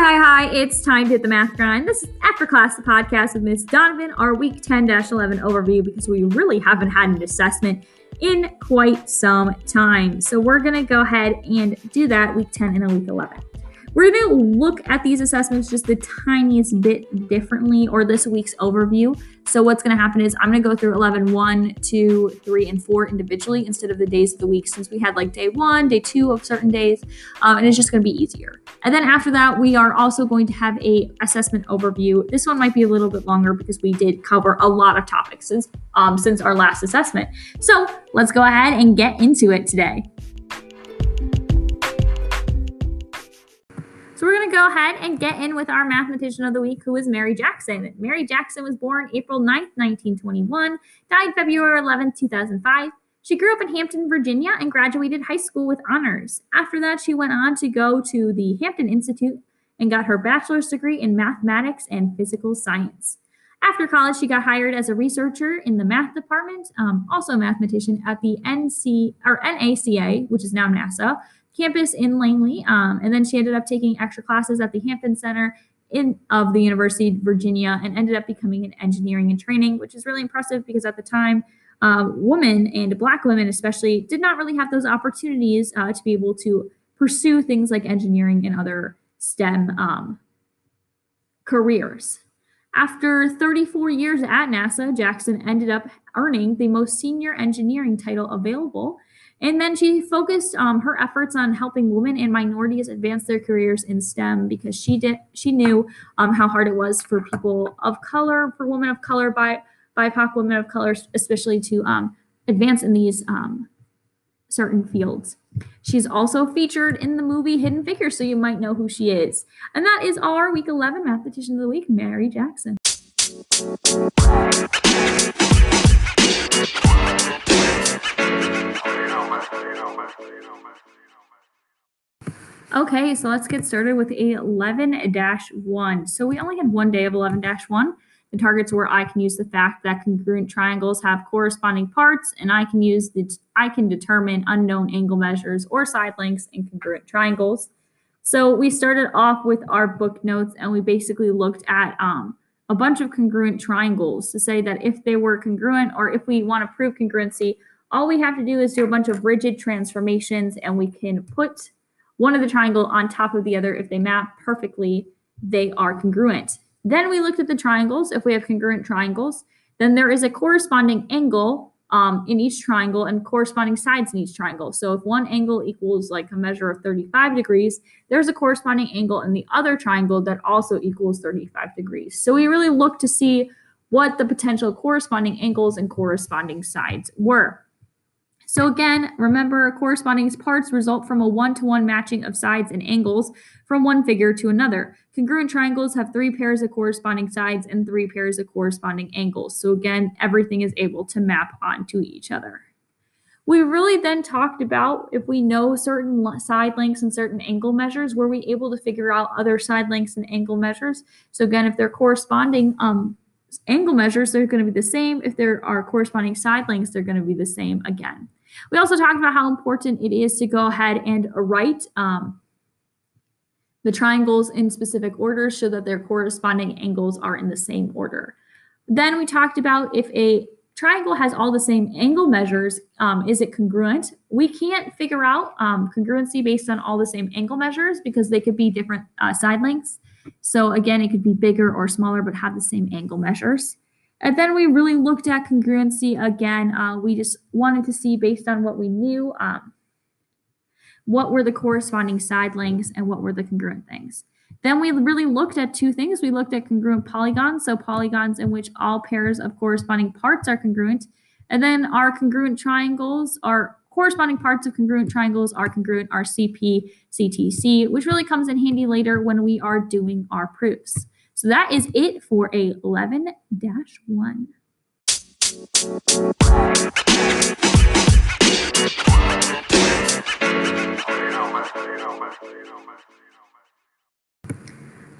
Hi, hi, hi. It's time to hit the math grind. This is After Class, the podcast with Miss Donovan, our week 10 11 overview, because we really haven't had an assessment in quite some time. So we're going to go ahead and do that week 10 and a week 11. We're going to look at these assessments just the tiniest bit differently, or this week's overview. So, what's going to happen is I'm going to go through 11, 1, 2, 3, and 4 individually instead of the days of the week, since we had like day one, day two of certain days, um, and it's just going to be easier. And then after that, we are also going to have a assessment overview. This one might be a little bit longer because we did cover a lot of topics since um, since our last assessment. So let's go ahead and get into it today. So we're going to go ahead and get in with our mathematician of the week, who is Mary Jackson. Mary Jackson was born April 9th, 1921, died February 11th, 2005. She grew up in Hampton, Virginia, and graduated high school with honors. After that, she went on to go to the Hampton Institute and got her bachelor's degree in mathematics and physical science. After college, she got hired as a researcher in the math department, um, also a mathematician at the NC or NACA, which is now NASA, campus in Langley. Um, and then she ended up taking extra classes at the Hampton Center in of the University of Virginia and ended up becoming an engineering and training, which is really impressive because at the time, uh, women and black women especially did not really have those opportunities uh, to be able to pursue things like engineering and other STEM um, careers. After 34 years at NASA, Jackson ended up earning the most senior engineering title available and then she focused um, her efforts on helping women and minorities advance their careers in STEM because she did she knew um, how hard it was for people of color, for women of color, by BIPOC women of color, especially to um, advance in these um, certain fields. She's also featured in the movie Hidden Figures, so you might know who she is. And that is our Week 11 Mathematician of the Week, Mary Jackson. Okay, so let's get started with 11-1. So we only had one day of 11-1. The targets were I can use the fact that congruent triangles have corresponding parts, and I can use the I can determine unknown angle measures or side lengths in congruent triangles. So we started off with our book notes, and we basically looked at um, a bunch of congruent triangles to say that if they were congruent or if we want to prove congruency, all we have to do is do a bunch of rigid transformations and we can put one of the triangle on top of the other. If they map perfectly, they are congruent. Then we looked at the triangles. If we have congruent triangles, then there is a corresponding angle um, in each triangle and corresponding sides in each triangle. So if one angle equals like a measure of 35 degrees, there's a corresponding angle in the other triangle that also equals 35 degrees. So we really look to see what the potential corresponding angles and corresponding sides were. So again, remember corresponding parts result from a one-to-one matching of sides and angles from one figure to another. Congruent triangles have three pairs of corresponding sides and three pairs of corresponding angles. So again, everything is able to map onto each other. We really then talked about if we know certain side lengths and certain angle measures, were we able to figure out other side lengths and angle measures? So again, if they're corresponding um, angle measures, they're going to be the same. If there are corresponding side lengths, they're going to be the same again. We also talked about how important it is to go ahead and write um, the triangles in specific order so that their corresponding angles are in the same order. Then we talked about if a triangle has all the same angle measures, um, is it congruent? We can't figure out um, congruency based on all the same angle measures because they could be different uh, side lengths. So again, it could be bigger or smaller but have the same angle measures. And then we really looked at congruency again. Uh, we just wanted to see based on what we knew, um, what were the corresponding side lengths and what were the congruent things. Then we really looked at two things. We looked at congruent polygons, so polygons in which all pairs of corresponding parts are congruent. And then our congruent triangles, our corresponding parts of congruent triangles are congruent, our CP, CTC, which really comes in handy later when we are doing our proofs. So that is it for a 11-1.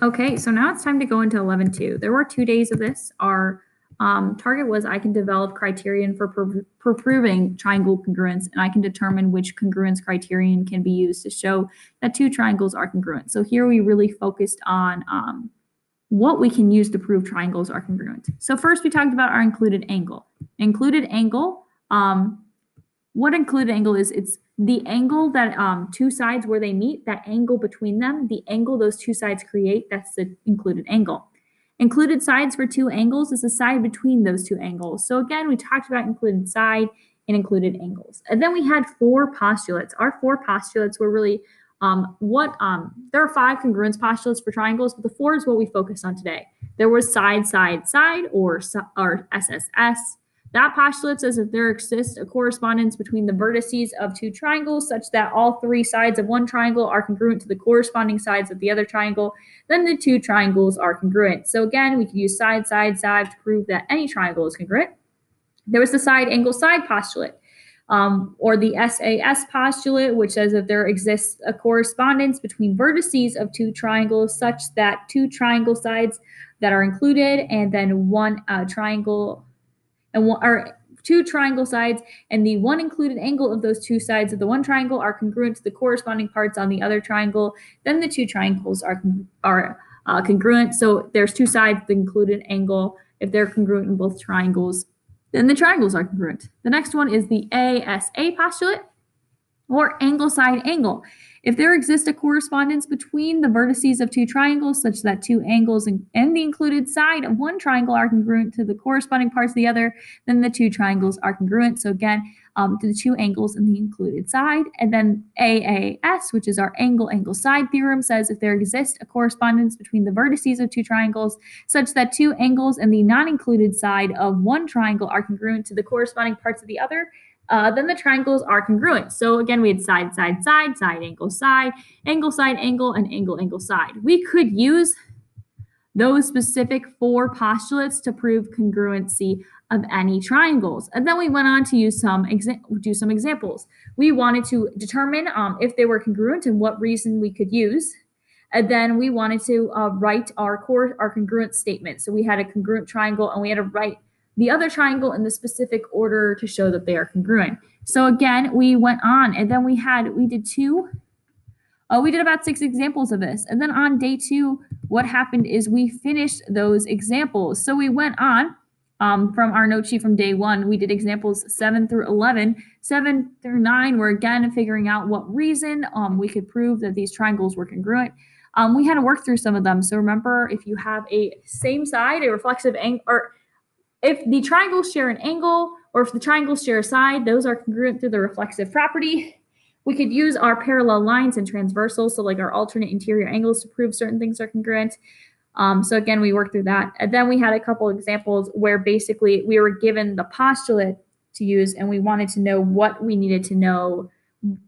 Okay, so now it's time to go into 11-2. There were two days of this. Our um, target was I can develop criterion for, pro- for proving triangle congruence, and I can determine which congruence criterion can be used to show that two triangles are congruent. So here we really focused on um, what we can use to prove triangles are congruent. So first we talked about our included angle. Included angle, um, what included angle is, it's the angle that um, two sides where they meet, that angle between them, the angle those two sides create, that's the included angle. Included sides for two angles is the side between those two angles. So again, we talked about included side and included angles. And then we had four postulates. Our four postulates were really um, what um, there are five congruence postulates for triangles, but the four is what we focused on today. There was side, side, side, or, or SSS. That postulate says that there exists a correspondence between the vertices of two triangles such that all three sides of one triangle are congruent to the corresponding sides of the other triangle, then the two triangles are congruent. So again, we can use side, side, side to prove that any triangle is congruent. There was the side angle side postulate. Um, or the SAS postulate, which says that there exists a correspondence between vertices of two triangles such that two triangle sides that are included and then one uh, triangle and one, two triangle sides, and the one included angle of those two sides of the one triangle are congruent to the corresponding parts on the other triangle, then the two triangles are, are uh, congruent. So there's two sides, the included angle. If they're congruent in both triangles, then the triangles are congruent. The next one is the ASA postulate or angle side angle. If there exists a correspondence between the vertices of two triangles such that two angles and, the included side of one triangle are congruent to the corresponding parts of the other, then the two triangles are congruent. So again, um, to the two angles in the included side. And then AAS, which is our angle angle side theorem, says if there exists a correspondence between the vertices of two triangles such that two angles and the non-included side of one triangle are congruent to the corresponding parts of the other, uh, then the triangles are congruent. So again, we had side, side, side, side, angle, side, angle, side, angle, and angle, angle, side. We could use those specific four postulates to prove congruency of any triangles. And then we went on to use some do some examples. We wanted to determine um, if they were congruent and what reason we could use. And then we wanted to uh, write our core, our congruent statement. So we had a congruent triangle and we had to write the other triangle in the specific order to show that they are congruent. So again, we went on and then we had, we did two, uh, we did about six examples of this. And then on day two, what happened is we finished those examples. So we went on um, from our note sheet from day one, we did examples seven through 11. Seven through nine, we're again figuring out what reason um, we could prove that these triangles were congruent. Um, we had to work through some of them. So remember, if you have a same side, a reflexive angle, or if the triangles share an angle or if the triangles share a side, those are congruent through the reflexive property. We could use our parallel lines and transversals, so like our alternate interior angles to prove certain things are congruent. Um, so again, we worked through that. And then we had a couple examples where basically we were given the postulate to use and we wanted to know what we needed to know,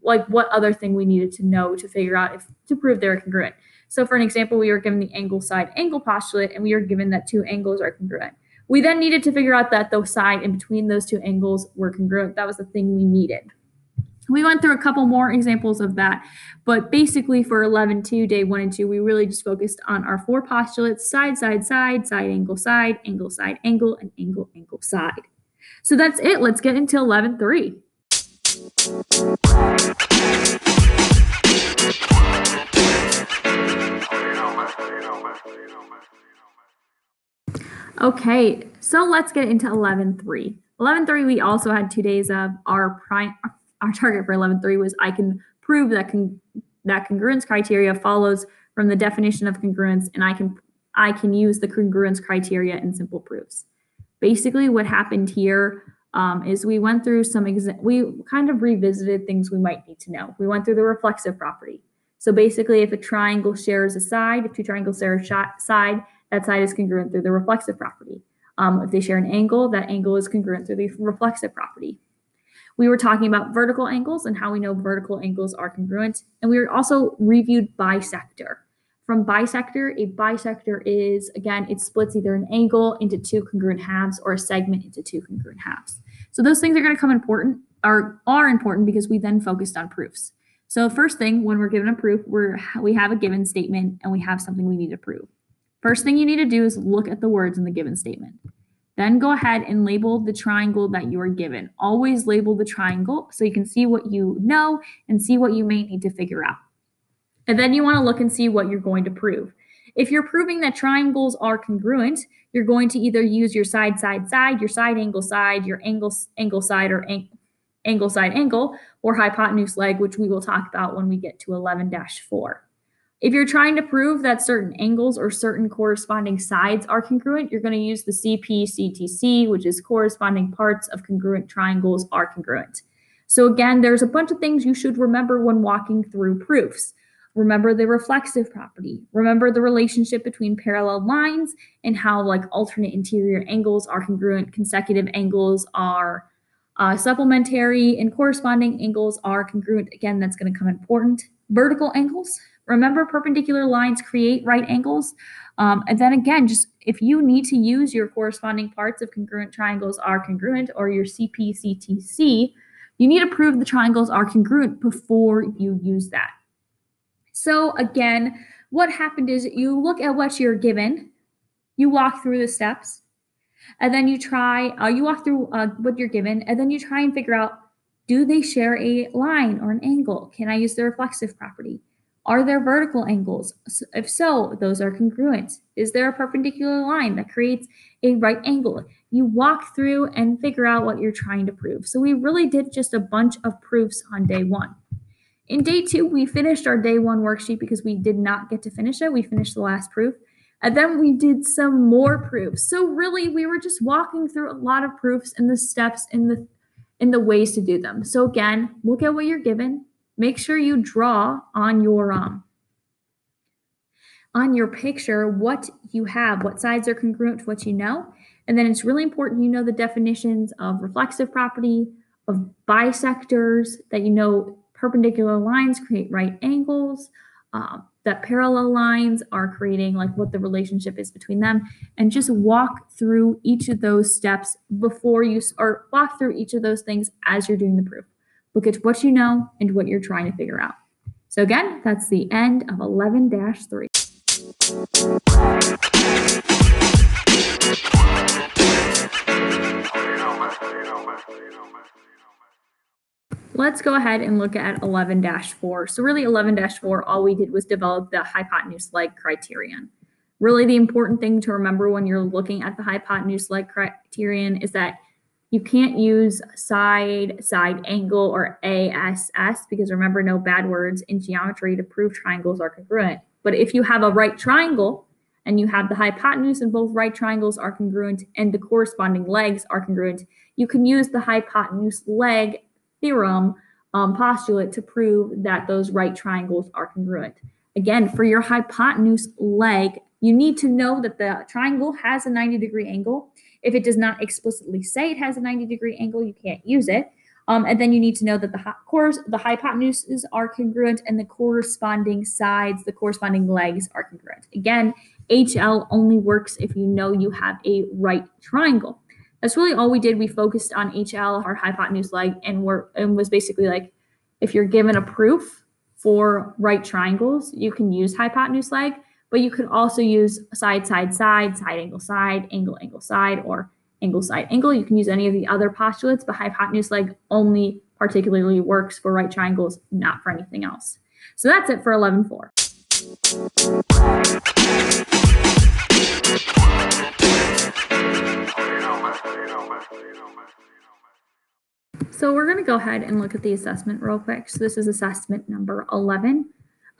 like what other thing we needed to know to figure out if to prove they're congruent. So for an example, we were given the angle side angle postulate and we were given that two angles are congruent. We then needed to figure out that the side in between those two angles were congruent. That was the thing we needed. We went through a couple more examples of that, but basically for 11.2, day one and two, we really just focused on our four postulates, side, side, side, side, angle, side, angle, side, angle, and angle, angle, side. So that's it. Let's get into 11.3. Okay, so let's get into 11.3. 11.3, we also had two days of our prime, our target for 11.3 was I can prove that con, that congruence criteria follows from the definition of congruence and I can I can use the congruence criteria in simple proofs. Basically what happened here um, is we went through some, we kind of revisited things we might need to know. We went through the reflexive property. So basically if a triangle shares a side, if two triangles share a side, that side is congruent through the reflexive property. Um, if they share an angle, that angle is congruent through the reflexive property. We were talking about vertical angles and how we know vertical angles are congruent. And we also reviewed bisector. From bisector, a bisector is, again, it splits either an angle into two congruent halves or a segment into two congruent halves. So those things are going to come important, are, are important because we then focused on proofs. So first thing, when we're given a proof, we're, we have a given statement and we have something we need to prove. First thing you need to do is look at the words in the given statement. Then go ahead and label the triangle that you are given. Always label the triangle so you can see what you know and see what you may need to figure out. And then you want to look and see what you're going to prove. If you're proving that triangles are congruent, you're going to either use your side, side, side, your side angle side, your angle, angle side, or ang angle side angle, or hypotenuse leg, which we will talk about when we get to 11-4. If you're trying to prove that certain angles or certain corresponding sides are congruent, you're going to use the CP-CTC, which is corresponding parts of congruent triangles are congruent. So again, there's a bunch of things you should remember when walking through proofs. Remember the reflexive property. Remember the relationship between parallel lines and how like alternate interior angles are congruent, consecutive angles are uh, supplementary, and corresponding angles are congruent. Again, that's going to come important. Vertical angles. Remember perpendicular lines create right angles. Um, and then again, just if you need to use your corresponding parts of congruent triangles are congruent or your CPCTC, you need to prove the triangles are congruent before you use that. So again, what happened is you look at what you're given, you walk through the steps, and then you try, uh, you walk through uh, what you're given, and then you try and figure out, do they share a line or an angle? Can I use the reflexive property? Are there vertical angles? If so, those are congruent. Is there a perpendicular line that creates a right angle? You walk through and figure out what you're trying to prove. So we really did just a bunch of proofs on day one. In day two, we finished our day one worksheet because we did not get to finish it. We finished the last proof. And then we did some more proofs. So really, we were just walking through a lot of proofs and the steps and the and the ways to do them. So again, look at what you're given, make sure you draw on your um on your picture what you have, what sides are congruent to what you know. And then it's really important you know the definitions of reflexive property, of bisectors, that you know perpendicular lines create right angles, uh, that parallel lines are creating like what the relationship is between them, and just walk through each of those steps before you, or walk through each of those things as you're doing the proof. Look at what you know and what you're trying to figure out. So again, that's the end of 11-3. Let's go ahead and look at 11-4. So really 11-4, all we did was develop the hypotenuse leg criterion. Really the important thing to remember when you're looking at the hypotenuse leg criterion is that you can't use side, side angle, or ASS because remember, no bad words in geometry to prove triangles are congruent. But if you have a right triangle and you have the hypotenuse and both right triangles are congruent and the corresponding legs are congruent, you can use the hypotenuse leg theorem um, postulate to prove that those right triangles are congruent. Again, for your hypotenuse leg, you need to know that the triangle has a 90 degree angle if it does not explicitly say it has a 90 degree angle, you can't use it. Um, and then you need to know that the course, the hypotenuses are congruent and the corresponding sides, the corresponding legs are congruent. Again, HL only works if you know you have a right triangle. That's really all we did. We focused on HL, our hypotenuse leg, and we're and was basically like, if you're given a proof for right triangles, you can use hypotenuse leg but you could also use side, side, side, side, angle, side, angle, angle, side, or angle, side, angle. You can use any of the other postulates, but hypotenuse leg only particularly works for right triangles, not for anything else. So that's it for 11.4. So we're going to go ahead and look at the assessment real quick. So this is assessment number 11.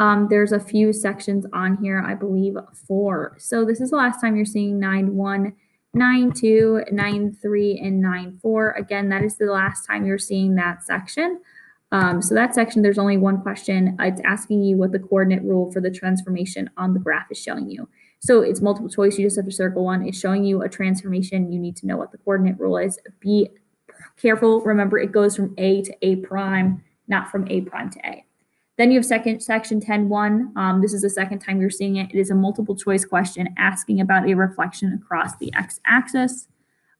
Um, there's a few sections on here, I believe four. So this is the last time you're seeing 9.1, 9.2, 9.3, and 9.4. Again, that is the last time you're seeing that section. Um, so that section, there's only one question. It's asking you what the coordinate rule for the transformation on the graph is showing you. So it's multiple choice. You just have to circle one. It's showing you a transformation. You need to know what the coordinate rule is. Be careful. Remember, it goes from A to A prime, not from A prime to A. Then you have second section 10.1. Um, this is the second time you're seeing it. It is a multiple choice question asking about a reflection across the x-axis.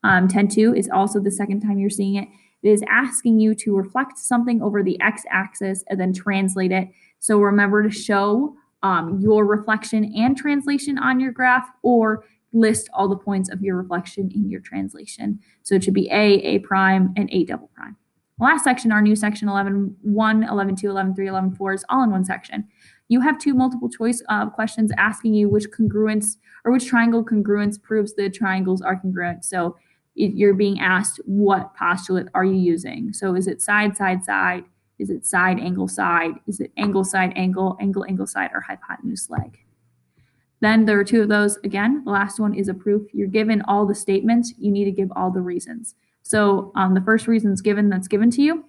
Um, 10.2 is also the second time you're seeing it. It is asking you to reflect something over the x-axis and then translate it. So remember to show um, your reflection and translation on your graph or list all the points of your reflection in your translation. So it should be A, A prime, and A double prime. Last section, our new section 11, 1, 11, 2, 11, 3, 11, 4 is all in one section. You have two multiple choice uh, questions asking you which congruence or which triangle congruence proves the triangles are congruent. So you're being asked what postulate are you using? So is it side, side, side? Is it side, angle, side? Is it angle, side, angle, angle, angle, side, or hypotenuse leg? Then there are two of those. Again, the last one is a proof. You're given all the statements. You need to give all the reasons. So um, the first reason is given that's given to you.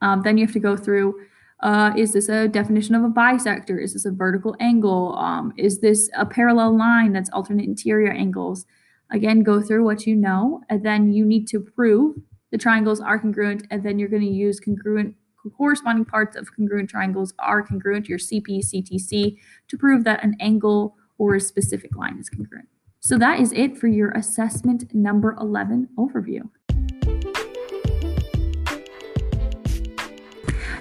Um, then you have to go through, uh, is this a definition of a bisector? Is this a vertical angle? Um, is this a parallel line that's alternate interior angles? Again, go through what you know, and then you need to prove the triangles are congruent, and then you're going to use congruent corresponding parts of congruent triangles are congruent, your CP, CTC, to prove that an angle or a specific line is congruent. So that is it for your assessment number 11 overview.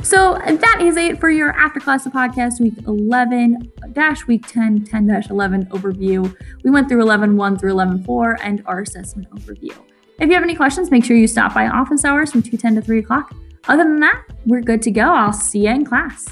So that is it for your after class of podcast week 11 dash week 10 10 dash 11 overview. We went through 11 1 through 11 4 and our assessment overview. If you have any questions, make sure you stop by office hours from 210 to 3 o'clock. Other than that, we're good to go. I'll see you in class.